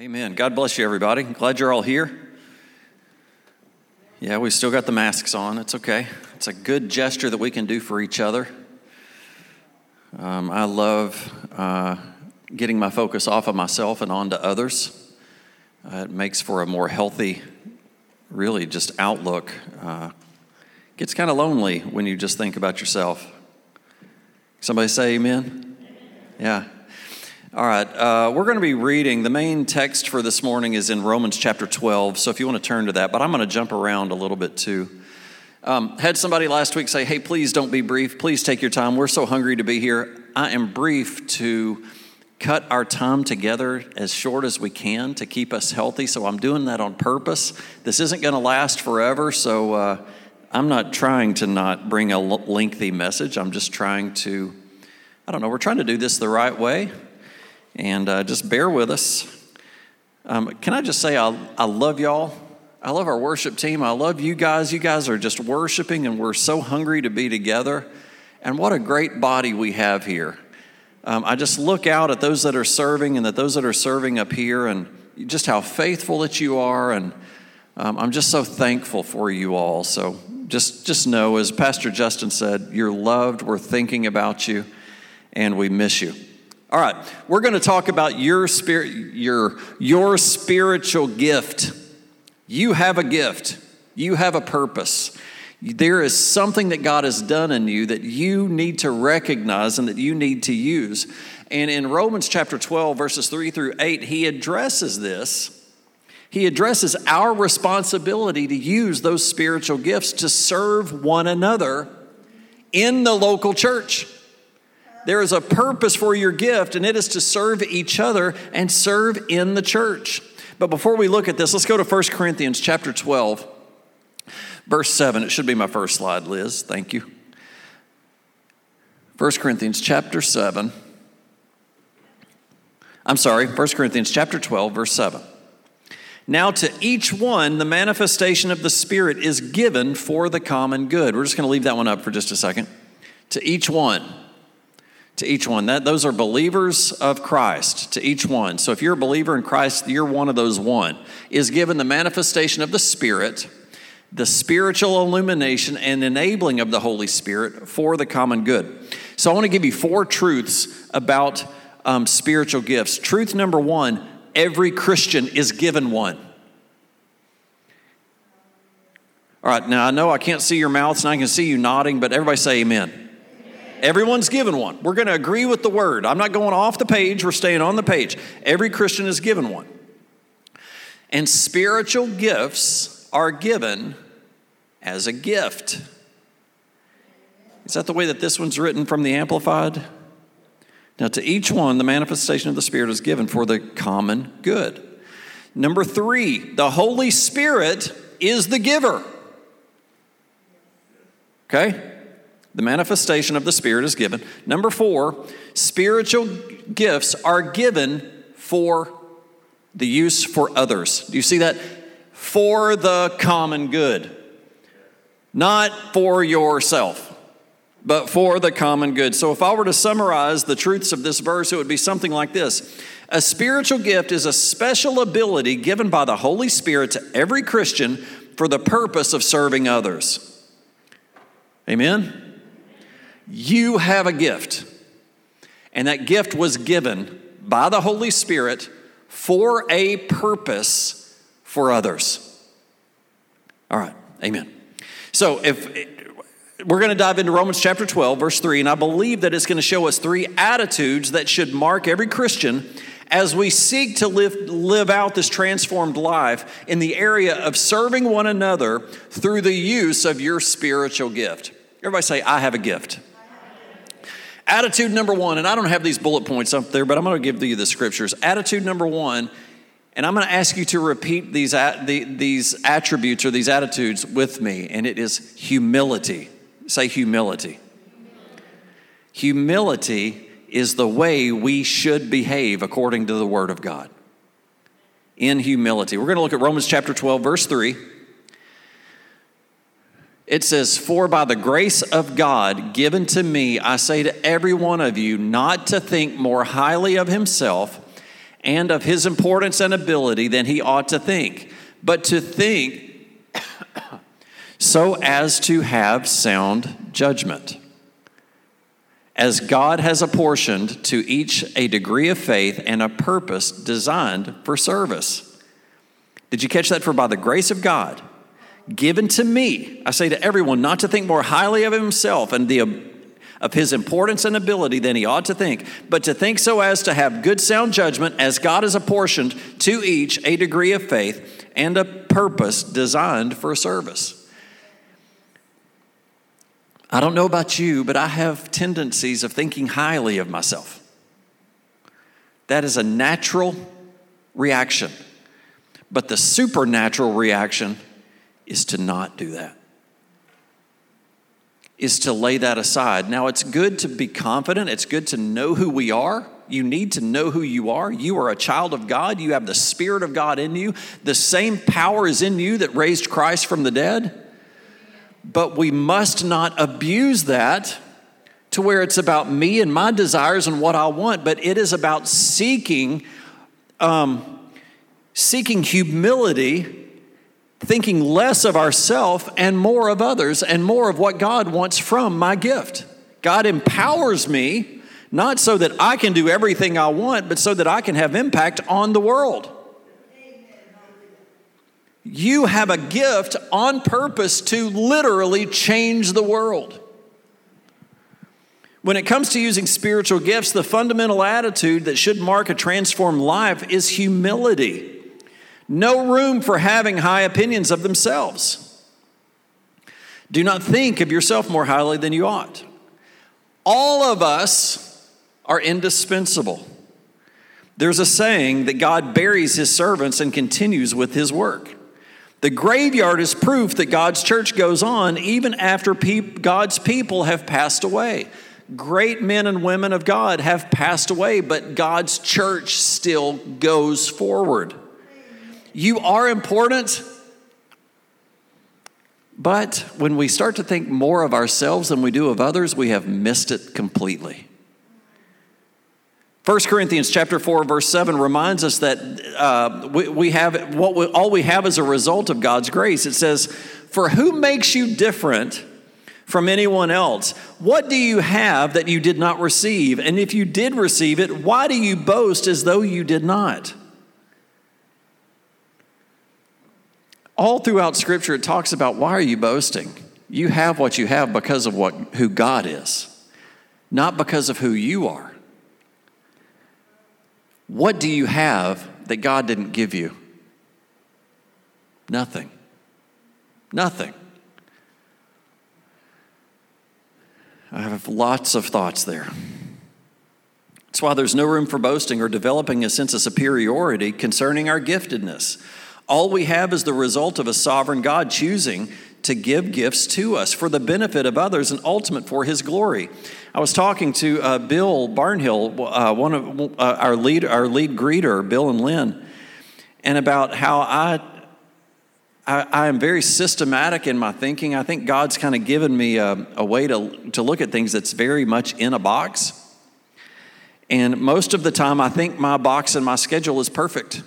Amen. God bless you, everybody. Glad you're all here. Yeah, we still got the masks on. It's okay. It's a good gesture that we can do for each other. Um, I love uh, getting my focus off of myself and onto others. Uh, it makes for a more healthy, really, just outlook. Uh, gets kind of lonely when you just think about yourself. Somebody say amen? Yeah. All right, uh, we're going to be reading. The main text for this morning is in Romans chapter 12. So if you want to turn to that, but I'm going to jump around a little bit too. Um, had somebody last week say, Hey, please don't be brief. Please take your time. We're so hungry to be here. I am brief to cut our time together as short as we can to keep us healthy. So I'm doing that on purpose. This isn't going to last forever. So uh, I'm not trying to not bring a lengthy message. I'm just trying to, I don't know, we're trying to do this the right way and uh, just bear with us. Um, can I just say, I, I love y'all. I love our worship team. I love you guys. You guys are just worshiping, and we're so hungry to be together. And what a great body we have here. Um, I just look out at those that are serving and that those that are serving up here, and just how faithful that you are. And um, I'm just so thankful for you all. So just, just know, as Pastor Justin said, you're loved. We're thinking about you, and we miss you. All right, we're going to talk about your spirit, your your spiritual gift. You have a gift. You have a purpose. There is something that God has done in you that you need to recognize and that you need to use. And in Romans chapter 12, verses 3 through 8, he addresses this. He addresses our responsibility to use those spiritual gifts to serve one another in the local church. There is a purpose for your gift, and it is to serve each other and serve in the church. But before we look at this, let's go to 1 Corinthians chapter 12, verse 7. It should be my first slide, Liz. Thank you. 1 Corinthians chapter 7. I'm sorry, 1 Corinthians chapter 12, verse 7. Now, to each one, the manifestation of the Spirit is given for the common good. We're just going to leave that one up for just a second. To each one to each one. That, those are believers of Christ to each one. So if you're a believer in Christ, you're one of those one. Is given the manifestation of the Spirit, the spiritual illumination and enabling of the Holy Spirit for the common good. So I want to give you four truths about um, spiritual gifts. Truth number one every Christian is given one. All right, now I know I can't see your mouths and I can see you nodding, but everybody say amen. Everyone's given one. We're going to agree with the word. I'm not going off the page, we're staying on the page. Every Christian is given one. And spiritual gifts are given as a gift. Is that the way that this one's written from the Amplified? Now, to each one, the manifestation of the Spirit is given for the common good. Number three, the Holy Spirit is the giver. Okay? The manifestation of the Spirit is given. Number four, spiritual gifts are given for the use for others. Do you see that? For the common good. Not for yourself, but for the common good. So, if I were to summarize the truths of this verse, it would be something like this A spiritual gift is a special ability given by the Holy Spirit to every Christian for the purpose of serving others. Amen? You have a gift, and that gift was given by the Holy Spirit for a purpose for others. All right, amen. So, if we're going to dive into Romans chapter 12, verse 3, and I believe that it's going to show us three attitudes that should mark every Christian as we seek to live, live out this transformed life in the area of serving one another through the use of your spiritual gift. Everybody say, I have a gift. Attitude number one, and I don't have these bullet points up there, but I'm going to give you the scriptures. Attitude number one, and I'm going to ask you to repeat these, these attributes or these attitudes with me, and it is humility. Say humility. Humility is the way we should behave according to the Word of God. In humility. We're going to look at Romans chapter 12, verse 3. It says, For by the grace of God given to me, I say to every one of you not to think more highly of himself and of his importance and ability than he ought to think, but to think so as to have sound judgment. As God has apportioned to each a degree of faith and a purpose designed for service. Did you catch that? For by the grace of God, given to me, I say to everyone not to think more highly of himself and the of his importance and ability than he ought to think, but to think so as to have good sound judgment, as God has apportioned to each a degree of faith and a purpose designed for service. I don't know about you, but I have tendencies of thinking highly of myself. That is a natural reaction. But the supernatural reaction is to not do that is to lay that aside. Now, it's good to be confident, it's good to know who we are. You need to know who you are. You are a child of God. You have the Spirit of God in you. The same power is in you that raised Christ from the dead. But we must not abuse that to where it's about me and my desires and what I want, but it is about seeking, um, seeking humility thinking less of ourself and more of others and more of what God wants from my gift. God empowers me not so that I can do everything I want, but so that I can have impact on the world. You have a gift on purpose to literally change the world. When it comes to using spiritual gifts, the fundamental attitude that should mark a transformed life is humility. No room for having high opinions of themselves. Do not think of yourself more highly than you ought. All of us are indispensable. There's a saying that God buries his servants and continues with his work. The graveyard is proof that God's church goes on even after God's people have passed away. Great men and women of God have passed away, but God's church still goes forward. You are important. But when we start to think more of ourselves than we do of others, we have missed it completely. 1 Corinthians chapter 4 verse 7 reminds us that uh, we, we, have what we, all we have is a result of God's grace. It says, "For who makes you different from anyone else? What do you have that you did not receive? And if you did receive it, why do you boast as though you did not?" All throughout Scripture, it talks about why are you boasting? You have what you have because of what, who God is, not because of who you are. What do you have that God didn't give you? Nothing. Nothing. I have lots of thoughts there. That's why there's no room for boasting or developing a sense of superiority concerning our giftedness. All we have is the result of a sovereign God choosing to give gifts to us for the benefit of others and ultimate for his glory. I was talking to uh, Bill Barnhill, uh, one of uh, our lead, our lead greeter, Bill and Lynn, and about how I, I, I am very systematic in my thinking. I think God's kind of given me a, a way to, to look at things that's very much in a box. And most of the time, I think my box and my schedule is perfect.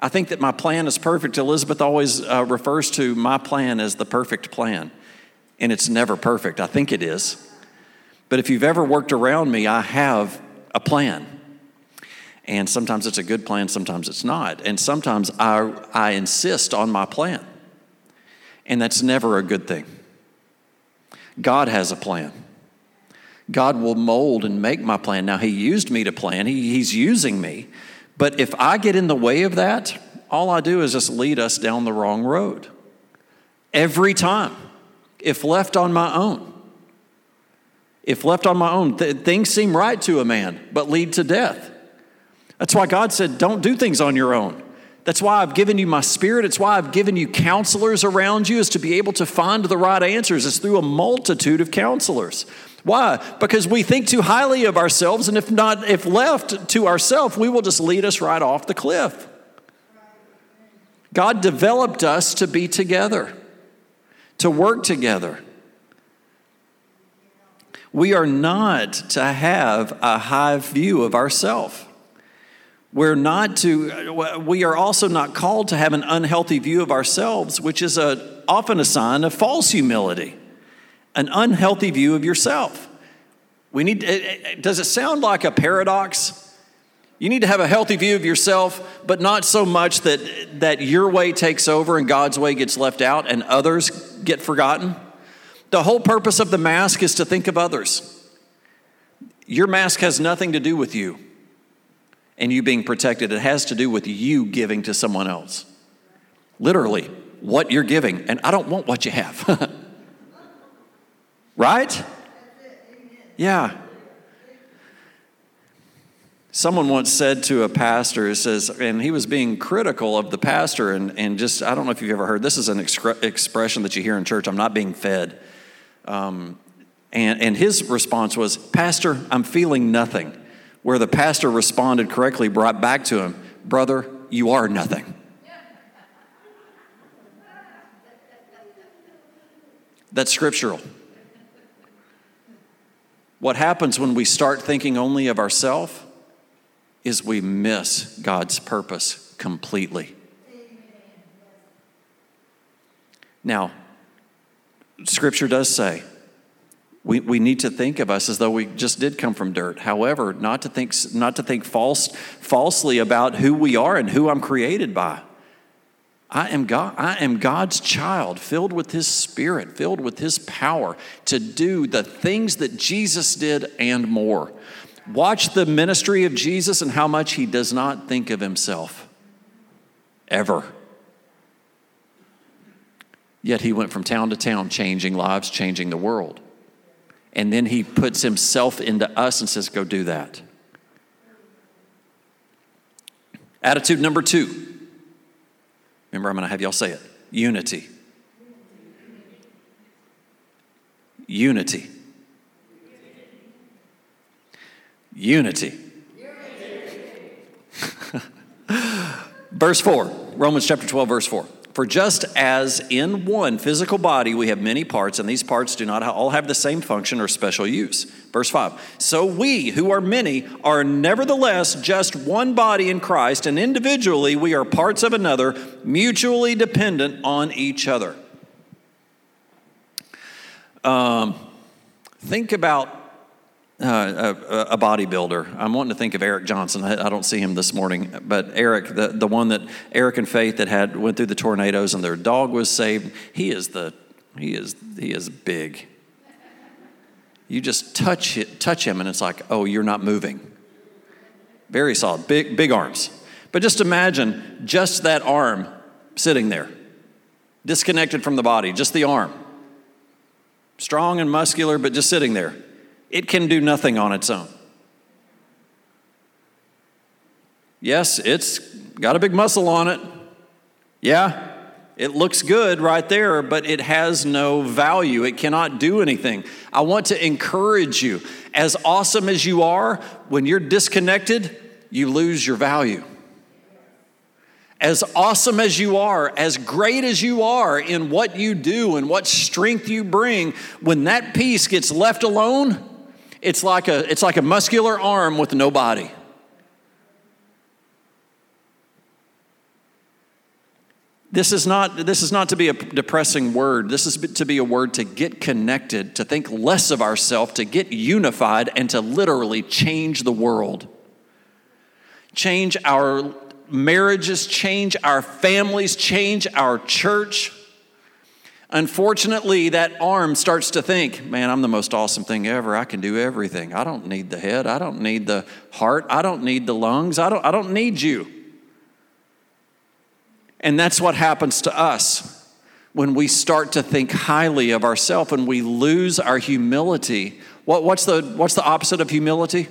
I think that my plan is perfect. Elizabeth always uh, refers to my plan as the perfect plan, and it's never perfect. I think it is. But if you've ever worked around me, I have a plan. And sometimes it's a good plan, sometimes it's not. And sometimes I, I insist on my plan. And that's never a good thing. God has a plan. God will mold and make my plan. Now, He used me to plan, he, He's using me. But if I get in the way of that, all I do is just lead us down the wrong road. Every time, if left on my own. If left on my own, th- things seem right to a man, but lead to death. That's why God said, don't do things on your own. That's why I've given you my spirit. It's why I've given you counselors around you, is to be able to find the right answers. It's through a multitude of counselors. Why? Because we think too highly of ourselves, and if not, if left to ourselves, we will just lead us right off the cliff. God developed us to be together, to work together. We are not to have a high view of ourselves. We're not to, we are also not called to have an unhealthy view of ourselves, which is a, often a sign of false humility, an unhealthy view of yourself. We need, eh, eh, eh, does it sound like a paradox? You need to have a healthy view of yourself, but not so much that, that your way takes over and God's way gets left out and others get forgotten. The whole purpose of the mask is to think of others. Your mask has nothing to do with you and you being protected. It has to do with you giving to someone else. Literally, what you're giving. And I don't want what you have. right? Yeah. Someone once said to a pastor, says, and he was being critical of the pastor, and, and just, I don't know if you've ever heard, this is an excre- expression that you hear in church I'm not being fed. Um, and, and his response was, Pastor, I'm feeling nothing. Where the pastor responded correctly, brought back to him, Brother, you are nothing. That's scriptural. What happens when we start thinking only of ourselves is we miss God's purpose completely. Now, scripture does say we, we need to think of us as though we just did come from dirt. However, not to think, not to think false, falsely about who we are and who I'm created by. I am, God, I am God's child, filled with His Spirit, filled with His power to do the things that Jesus did and more. Watch the ministry of Jesus and how much He does not think of Himself. Ever. Yet He went from town to town, changing lives, changing the world. And then he puts himself into us and says, Go do that. Attitude number two. Remember, I'm going to have y'all say it unity. Unity. Unity. verse 4, Romans chapter 12, verse 4. For just as in one physical body we have many parts, and these parts do not all have the same function or special use. Verse 5 So we, who are many, are nevertheless just one body in Christ, and individually we are parts of another, mutually dependent on each other. Um, think about uh, a, a, bodybuilder. I'm wanting to think of Eric Johnson. I, I, don't see him this morning, but Eric, the, the one that Eric and Faith that had went through the tornadoes and their dog was saved. He is the he is he is big. You just touch it, touch him, and it's like, oh, you're not moving. Very solid, big big arms. But just imagine just that arm sitting there, disconnected from the body, just the arm, strong and muscular, but just sitting there it can do nothing on its own. Yes, it's got a big muscle on it. Yeah, it looks good right there, but it has no value. It cannot do anything. I want to encourage you. As awesome as you are, when you're disconnected, you lose your value. As awesome as you are, as great as you are in what you do and what strength you bring, when that piece gets left alone, it's like a, it's like a muscular arm with no body. This is, not, this is not to be a depressing word. This is to be a word to get connected, to think less of ourselves, to get unified, and to literally change the world. Change our marriages, change our families, change our church. Unfortunately, that arm starts to think, man, I'm the most awesome thing ever. I can do everything. I don't need the head. I don't need the heart. I don't need the lungs. I don't, I don't need you. And that's what happens to us when we start to think highly of ourselves and we lose our humility. What, what's, the, what's the opposite of humility?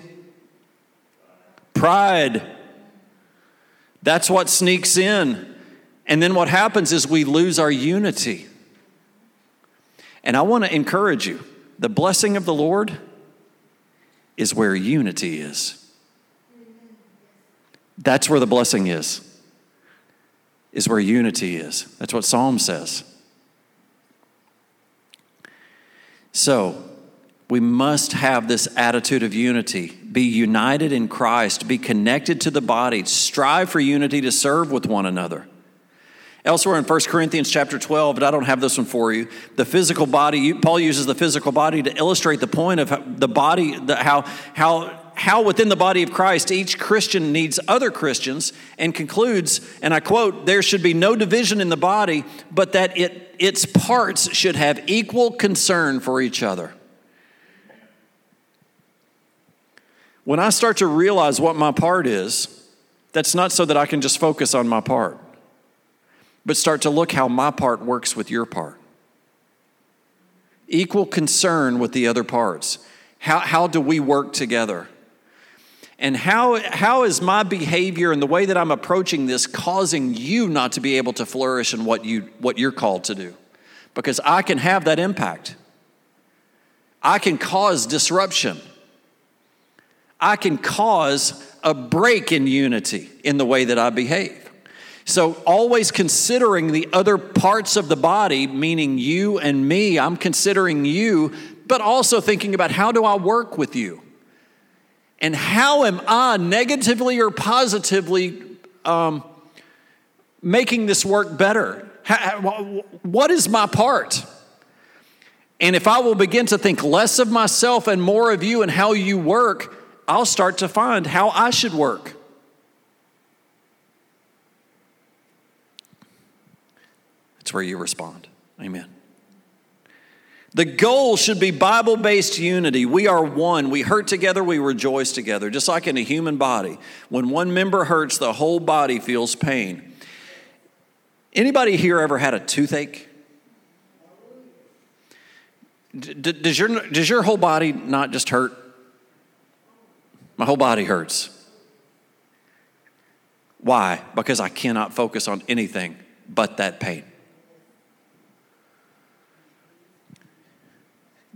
Pride. That's what sneaks in. And then what happens is we lose our unity. And I want to encourage you the blessing of the Lord is where unity is. That's where the blessing is, is where unity is. That's what Psalm says. So, we must have this attitude of unity be united in Christ, be connected to the body, strive for unity to serve with one another. Elsewhere in 1 Corinthians chapter 12, but I don't have this one for you, the physical body, Paul uses the physical body to illustrate the point of the body, the, how, how, how within the body of Christ each Christian needs other Christians, and concludes, and I quote, there should be no division in the body, but that it, its parts should have equal concern for each other. When I start to realize what my part is, that's not so that I can just focus on my part but start to look how my part works with your part. Equal concern with the other parts. How, how do we work together? And how, how is my behavior and the way that I'm approaching this causing you not to be able to flourish in what, you, what you're called to do? Because I can have that impact. I can cause disruption. I can cause a break in unity in the way that I behave. So, always considering the other parts of the body, meaning you and me, I'm considering you, but also thinking about how do I work with you? And how am I negatively or positively um, making this work better? How, what is my part? And if I will begin to think less of myself and more of you and how you work, I'll start to find how I should work. It's where you respond. Amen. The goal should be Bible based unity. We are one. We hurt together, we rejoice together. Just like in a human body, when one member hurts, the whole body feels pain. Anybody here ever had a toothache? does, your, does your whole body not just hurt? My whole body hurts. Why? Because I cannot focus on anything but that pain.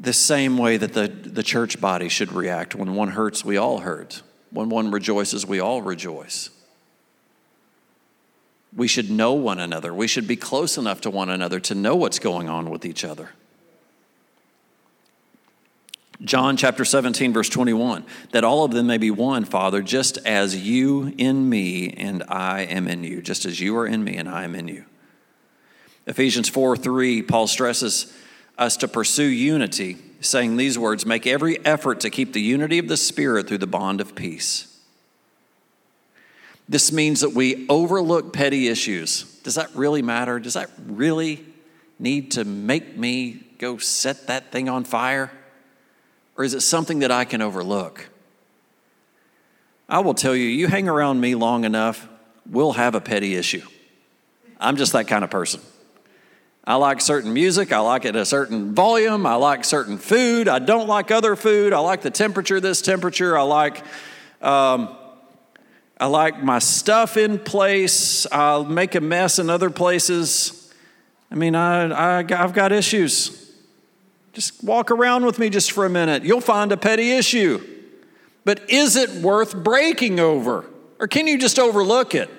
The same way that the, the church body should react. When one hurts, we all hurt. When one rejoices, we all rejoice. We should know one another. We should be close enough to one another to know what's going on with each other. John chapter 17, verse 21 that all of them may be one, Father, just as you in me and I am in you, just as you are in me and I am in you. Ephesians 4 3, Paul stresses us to pursue unity, saying these words Make every effort to keep the unity of the Spirit through the bond of peace. This means that we overlook petty issues. Does that really matter? Does that really need to make me go set that thing on fire? Or is it something that I can overlook? I will tell you, you hang around me long enough, we'll have a petty issue. I'm just that kind of person. I like certain music. I like it at a certain volume. I like certain food. I don't like other food. I like the temperature, this temperature. I like, um, I like my stuff in place. I'll make a mess in other places. I mean, I, I, I've got issues. Just walk around with me just for a minute. You'll find a petty issue. But is it worth breaking over? Or can you just overlook it?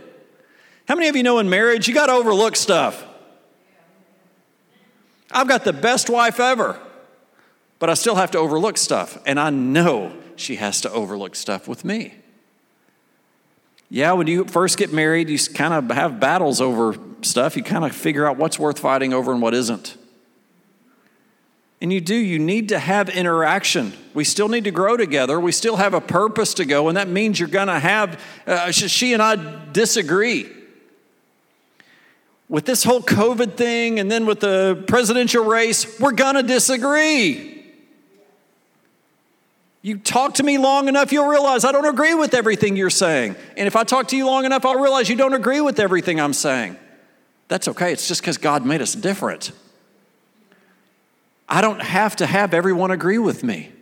How many of you know in marriage you got to overlook stuff? I've got the best wife ever, but I still have to overlook stuff. And I know she has to overlook stuff with me. Yeah, when you first get married, you kind of have battles over stuff. You kind of figure out what's worth fighting over and what isn't. And you do, you need to have interaction. We still need to grow together. We still have a purpose to go, and that means you're going to have, uh, she and I disagree with this whole COVID thing and then with the presidential race, we're going to disagree. You talk to me long enough, you'll realize I don't agree with everything you're saying. And if I talk to you long enough, I'll realize you don't agree with everything I'm saying. That's okay, it's just because God made us different. I don't have to have everyone agree with me.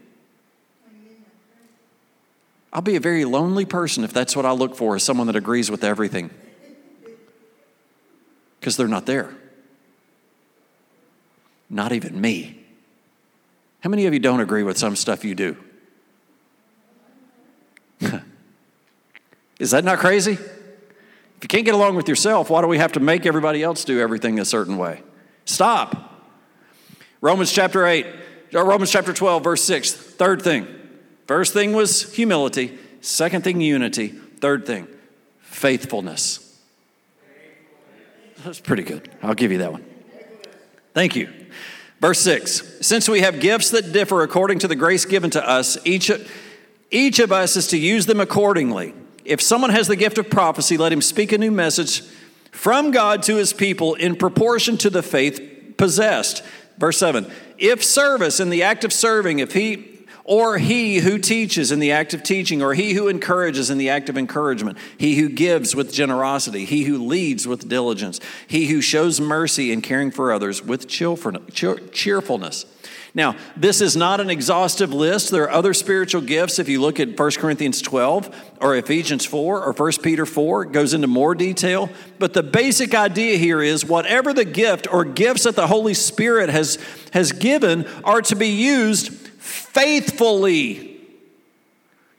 I'll be a very lonely person if that's what I look for, is someone that agrees with everything because they're not there. Not even me. How many of you don't agree with some stuff you do? Is that not crazy? If you can't get along with yourself, why do we have to make everybody else do everything a certain way? Stop. Romans chapter 8, uh, Romans chapter 12, verse 6. Third thing. First thing was humility, second thing, unity, third thing, faithfulness. That's pretty good. I'll give you that one. Thank you. Verse 6 Since we have gifts that differ according to the grace given to us, each, each of us is to use them accordingly. If someone has the gift of prophecy, let him speak a new message from God to his people in proportion to the faith possessed. Verse 7 If service in the act of serving, if he or he who teaches in the act of teaching, or he who encourages in the act of encouragement, he who gives with generosity, he who leads with diligence, he who shows mercy in caring for others with cheerfulness. Now, this is not an exhaustive list. There are other spiritual gifts. If you look at 1 Corinthians 12 or Ephesians 4 or 1 Peter 4, it goes into more detail. But the basic idea here is whatever the gift or gifts that the Holy Spirit has, has given are to be used faithfully.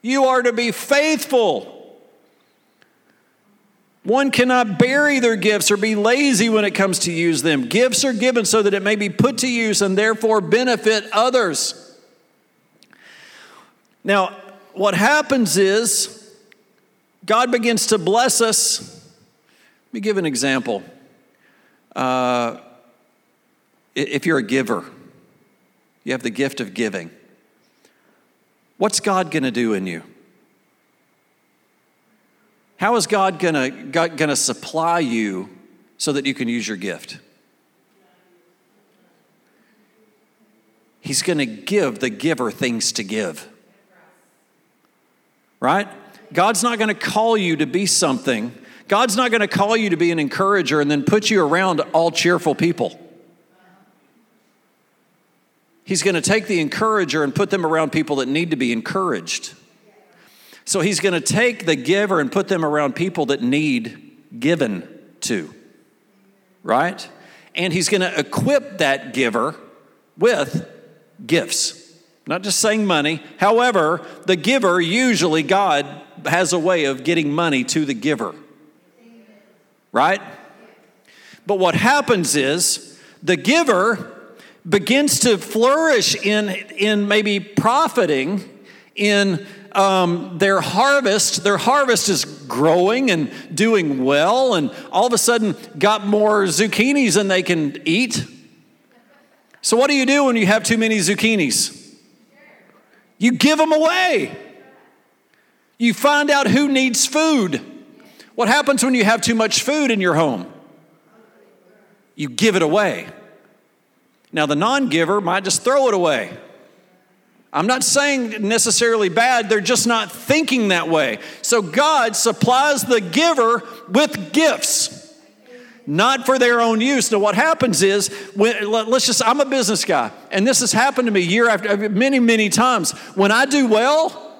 You are to be faithful. One cannot bury their gifts or be lazy when it comes to use them. Gifts are given so that it may be put to use and therefore benefit others. Now, what happens is God begins to bless us. Let me give an example. Uh, if you're a giver, you have the gift of giving. What's God going to do in you? How is God going to supply you so that you can use your gift? He's going to give the giver things to give. Right? God's not going to call you to be something. God's not going to call you to be an encourager and then put you around all cheerful people. He's going to take the encourager and put them around people that need to be encouraged. So he's going to take the giver and put them around people that need given to, right? And he's going to equip that giver with gifts. Not just saying money. However, the giver, usually God has a way of getting money to the giver, right? But what happens is the giver begins to flourish in, in maybe profiting in um, their harvest, their harvest is growing and doing well, and all of a sudden got more zucchinis than they can eat. So, what do you do when you have too many zucchinis? You give them away. You find out who needs food. What happens when you have too much food in your home? You give it away. Now, the non giver might just throw it away. I'm not saying necessarily bad, they're just not thinking that way. So, God supplies the giver with gifts not for their own use. Now, what happens is, when, let's just, I'm a business guy, and this has happened to me year after many, many times. When I do well,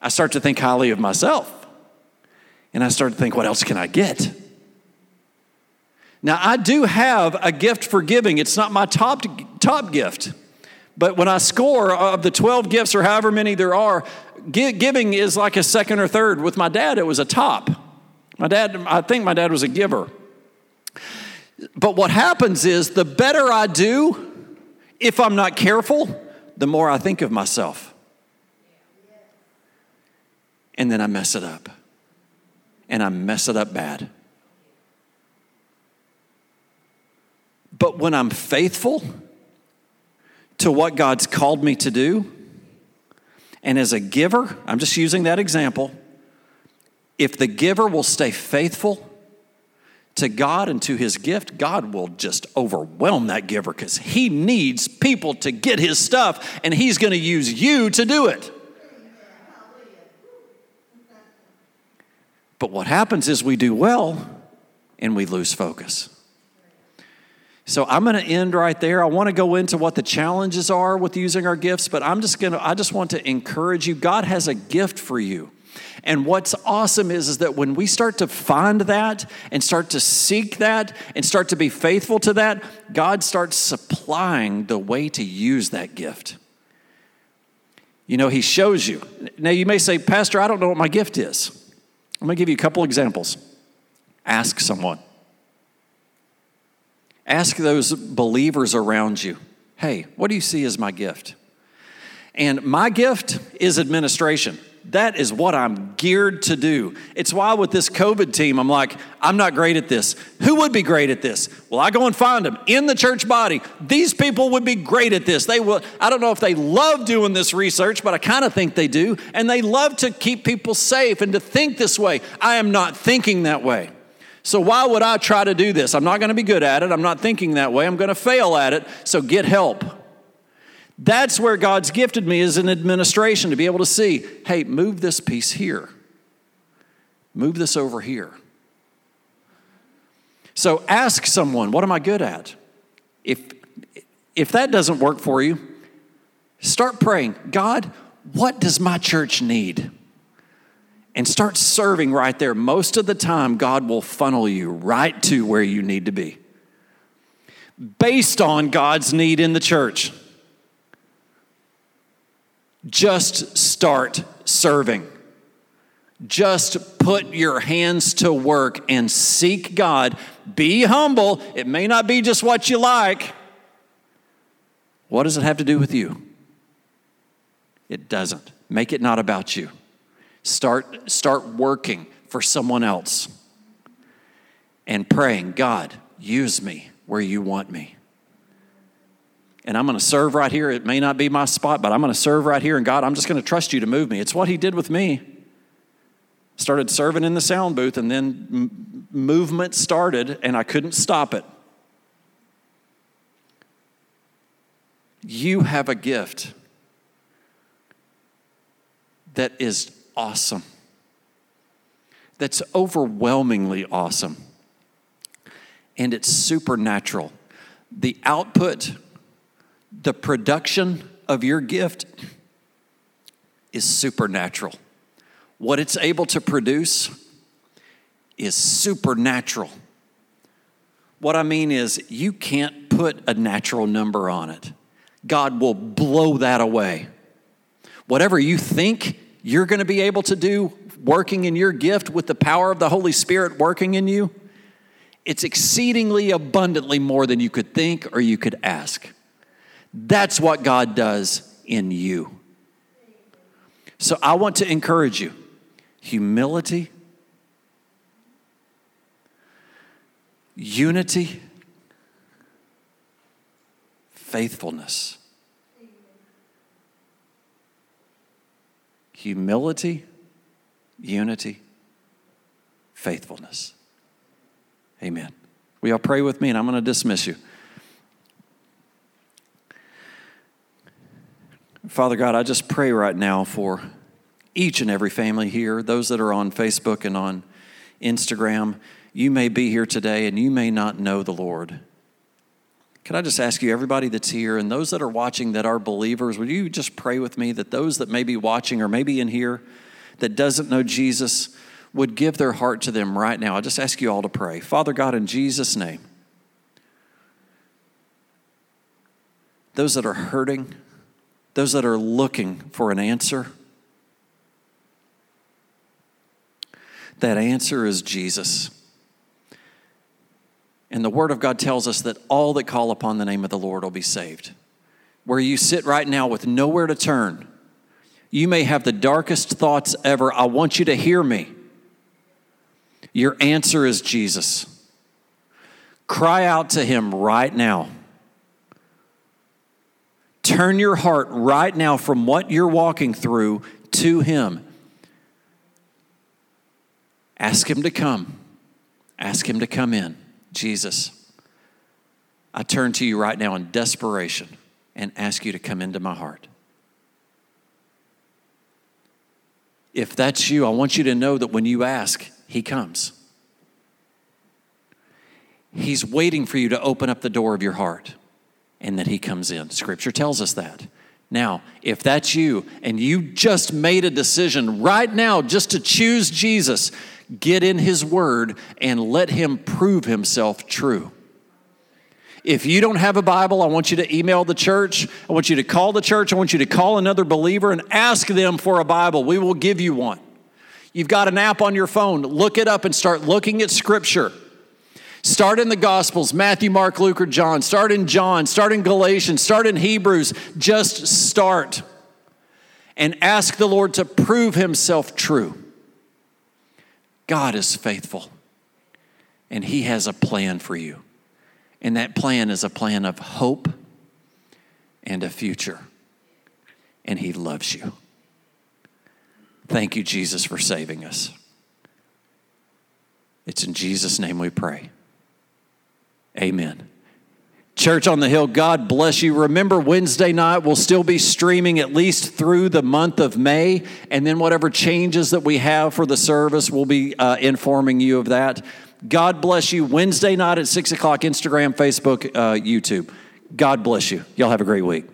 I start to think highly of myself. And I start to think, what else can I get? Now, I do have a gift for giving. It's not my top, top gift. But when I score uh, of the 12 gifts or however many there are, giving is like a second or third. With my dad, it was a top. My dad, I think my dad was a giver. But what happens is the better I do, if I'm not careful, the more I think of myself. And then I mess it up. And I mess it up bad. But when I'm faithful to what God's called me to do, and as a giver, I'm just using that example, if the giver will stay faithful to God and to his gift, God will just overwhelm that giver because he needs people to get his stuff and he's going to use you to do it. But what happens is we do well and we lose focus. So I'm going to end right there. I want to go into what the challenges are with using our gifts, but I'm just going to I just want to encourage you. God has a gift for you. And what's awesome is, is that when we start to find that and start to seek that and start to be faithful to that, God starts supplying the way to use that gift. You know, He shows you. Now, you may say, Pastor, I don't know what my gift is. I'm going to give you a couple examples. Ask someone. Ask those believers around you, hey, what do you see as my gift? And my gift is administration. That is what I'm geared to do. It's why with this COVID team, I'm like, I'm not great at this. Who would be great at this? Well, I go and find them in the church body. These people would be great at this. They will, I don't know if they love doing this research, but I kind of think they do. And they love to keep people safe and to think this way. I am not thinking that way. So why would I try to do this? I'm not going to be good at it. I'm not thinking that way. I'm going to fail at it. So get help. That's where God's gifted me as an administration to be able to see hey, move this piece here, move this over here. So ask someone, what am I good at? If, if that doesn't work for you, start praying God, what does my church need? And start serving right there. Most of the time, God will funnel you right to where you need to be based on God's need in the church. Just start serving. Just put your hands to work and seek God. Be humble. It may not be just what you like. What does it have to do with you? It doesn't. Make it not about you. Start, start working for someone else and praying, God, use me where you want me and I'm going to serve right here. It may not be my spot, but I'm going to serve right here. And God, I'm just going to trust you to move me. It's what He did with me. Started serving in the sound booth, and then m- movement started, and I couldn't stop it. You have a gift that is awesome, that's overwhelmingly awesome, and it's supernatural. The output the production of your gift is supernatural. What it's able to produce is supernatural. What I mean is, you can't put a natural number on it. God will blow that away. Whatever you think you're going to be able to do, working in your gift with the power of the Holy Spirit working in you, it's exceedingly abundantly more than you could think or you could ask. That's what God does in you. So I want to encourage you humility, unity, faithfulness. Humility, unity, faithfulness. Amen. Will y'all pray with me? And I'm going to dismiss you. Father God, I just pray right now for each and every family here, those that are on Facebook and on Instagram. You may be here today and you may not know the Lord. Can I just ask you, everybody that's here and those that are watching that are believers, would you just pray with me that those that may be watching or maybe in here that doesn't know Jesus would give their heart to them right now? I just ask you all to pray. Father God, in Jesus' name, those that are hurting, those that are looking for an answer. That answer is Jesus. And the Word of God tells us that all that call upon the name of the Lord will be saved. Where you sit right now with nowhere to turn, you may have the darkest thoughts ever. I want you to hear me. Your answer is Jesus. Cry out to Him right now. Turn your heart right now from what you're walking through to Him. Ask Him to come. Ask Him to come in. Jesus, I turn to you right now in desperation and ask you to come into my heart. If that's you, I want you to know that when you ask, He comes. He's waiting for you to open up the door of your heart and that he comes in. Scripture tells us that. Now, if that's you and you just made a decision right now just to choose Jesus, get in his word and let him prove himself true. If you don't have a Bible, I want you to email the church. I want you to call the church. I want you to call another believer and ask them for a Bible. We will give you one. You've got an app on your phone. Look it up and start looking at Scripture. Start in the Gospels Matthew, Mark, Luke, or John. Start in John. Start in Galatians. Start in Hebrews. Just start. and ask the Lord to prove himself true. God is faithful, and he has a plan for you. And that plan is a plan of hope and a future. And he loves you. Thank you, Jesus, for saving us. It's in Jesus' name we pray. Amen. Church on the Hill, God bless you. Remember, Wednesday night we'll still be streaming at least through the month of May. And then, whatever changes that we have for the service, we'll be uh, informing you of that. God bless you. Wednesday night at 6 o'clock, Instagram, Facebook, uh, YouTube. God bless you. Y'all have a great week.